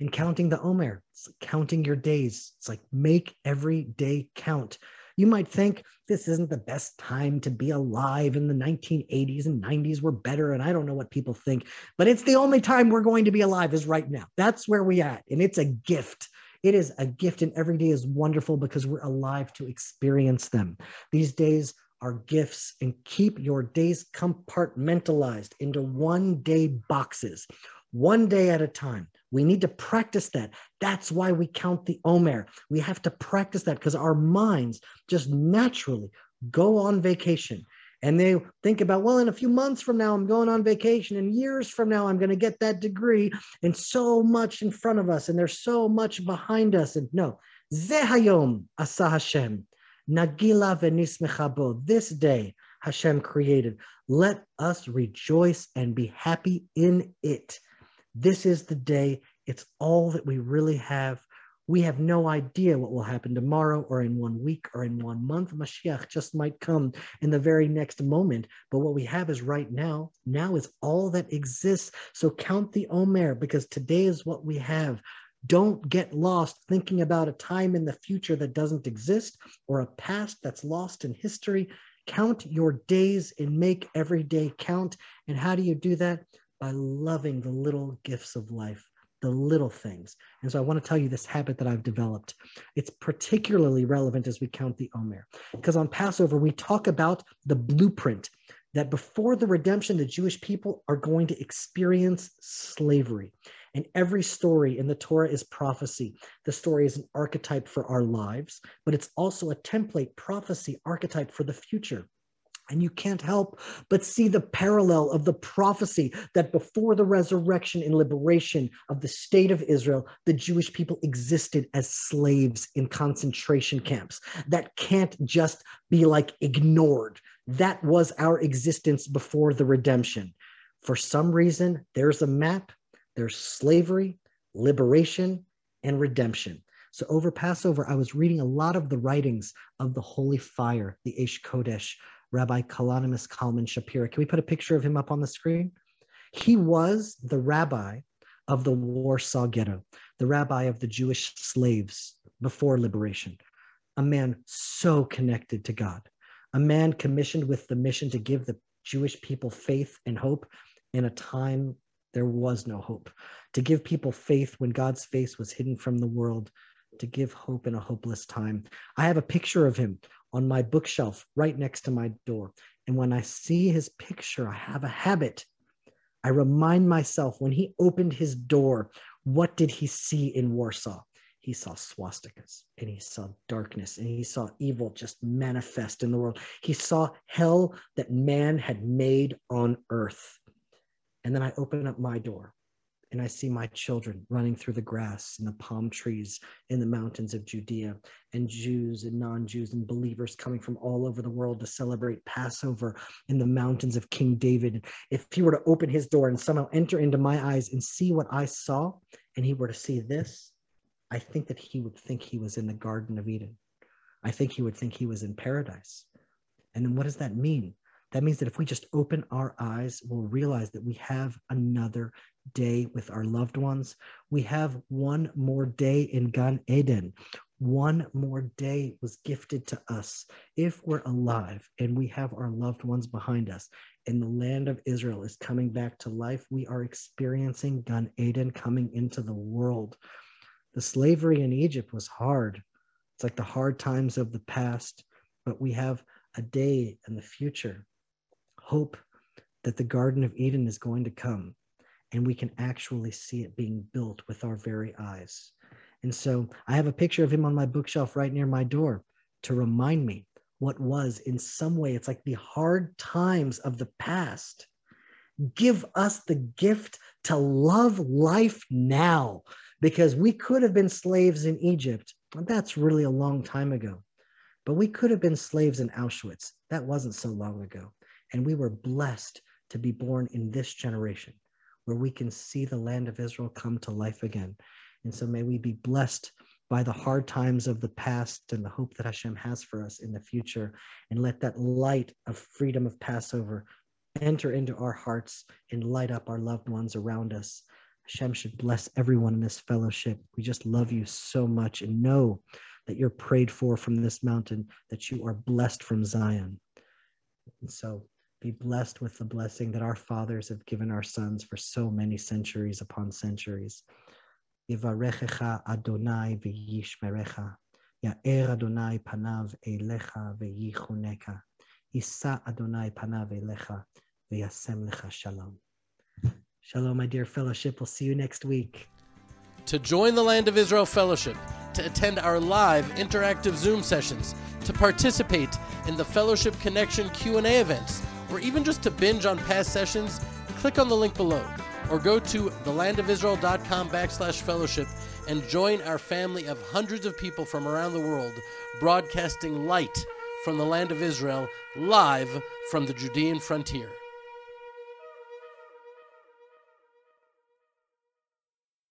And counting the Omer, it's like counting your days. It's like make every day count. You might think this isn't the best time to be alive in the 1980s and 90s were better. And I don't know what people think, but it's the only time we're going to be alive is right now. That's where we at. And it's a gift. It is a gift, and every day is wonderful because we're alive to experience them. These days are gifts, and keep your days compartmentalized into one day boxes, one day at a time. We need to practice that. That's why we count the Omer. We have to practice that because our minds just naturally go on vacation and they think about, well, in a few months from now, I'm going on vacation, and years from now, I'm going to get that degree, and so much in front of us, and there's so much behind us. And no, Zehayom Asa Hashem, Nagila Venismechabo, this day Hashem created. Let us rejoice and be happy in it. This is the day. It's all that we really have. We have no idea what will happen tomorrow or in one week or in one month. Mashiach just might come in the very next moment. But what we have is right now. Now is all that exists. So count the Omer because today is what we have. Don't get lost thinking about a time in the future that doesn't exist or a past that's lost in history. Count your days and make every day count. And how do you do that? By loving the little gifts of life the little things. And so I want to tell you this habit that I've developed. It's particularly relevant as we count the Omer, because on Passover, we talk about the blueprint that before the redemption, the Jewish people are going to experience slavery. And every story in the Torah is prophecy. The story is an archetype for our lives, but it's also a template, prophecy, archetype for the future. And you can't help but see the parallel of the prophecy that before the resurrection and liberation of the state of Israel, the Jewish people existed as slaves in concentration camps. That can't just be like ignored. That was our existence before the redemption. For some reason, there's a map, there's slavery, liberation, and redemption. So over Passover, I was reading a lot of the writings of the Holy Fire, the Eish Kodesh, Rabbi Kalonymus Kalman Shapira. Can we put a picture of him up on the screen? He was the rabbi of the Warsaw Ghetto, the rabbi of the Jewish slaves before liberation, a man so connected to God, a man commissioned with the mission to give the Jewish people faith and hope in a time there was no hope, to give people faith when God's face was hidden from the world, to give hope in a hopeless time. I have a picture of him on my bookshelf right next to my door. And when I see his picture, I have a habit. I remind myself when he opened his door, what did he see in Warsaw? He saw swastikas and he saw darkness and he saw evil just manifest in the world. He saw hell that man had made on earth. And then I open up my door and I see my children running through the grass and the palm trees in the mountains of Judea, and Jews and non Jews and believers coming from all over the world to celebrate Passover in the mountains of King David. If he were to open his door and somehow enter into my eyes and see what I saw, and he were to see this, I think that he would think he was in the Garden of Eden. I think he would think he was in paradise. And then what does that mean? That means that if we just open our eyes, we'll realize that we have another day with our loved ones. We have one more day in Gan Eden. One more day was gifted to us. If we're alive and we have our loved ones behind us, and the land of Israel is coming back to life, we are experiencing Gan Eden coming into the world. The slavery in Egypt was hard. It's like the hard times of the past, but we have a day in the future. Hope that the Garden of Eden is going to come and we can actually see it being built with our very eyes. And so I have a picture of him on my bookshelf right near my door to remind me what was in some way. It's like the hard times of the past. Give us the gift to love life now because we could have been slaves in Egypt. That's really a long time ago. But we could have been slaves in Auschwitz. That wasn't so long ago. And we were blessed to be born in this generation where we can see the land of Israel come to life again. And so may we be blessed by the hard times of the past and the hope that Hashem has for us in the future. And let that light of freedom of Passover enter into our hearts and light up our loved ones around us. Hashem should bless everyone in this fellowship. We just love you so much and know that you're prayed for from this mountain, that you are blessed from Zion. And so be blessed with the blessing that our fathers have given our sons for so many centuries upon centuries. Yivarechecha Adonai v'yishmerecha. Ya'er Adonai panav elecha v'yichuneka. Yisa Adonai panav elecha v'yasem lecha shalom. Shalom, my dear fellowship. We'll see you next week.
to join the Land of Israel Fellowship, to attend our live interactive Zoom sessions, to participate in the Fellowship Connection Q&A events, or even just to binge on past sessions, click on the link below or go to thelandofisrael.com backslash fellowship and join our family of hundreds of people from around the world broadcasting light from the land of Israel live from the Judean frontier.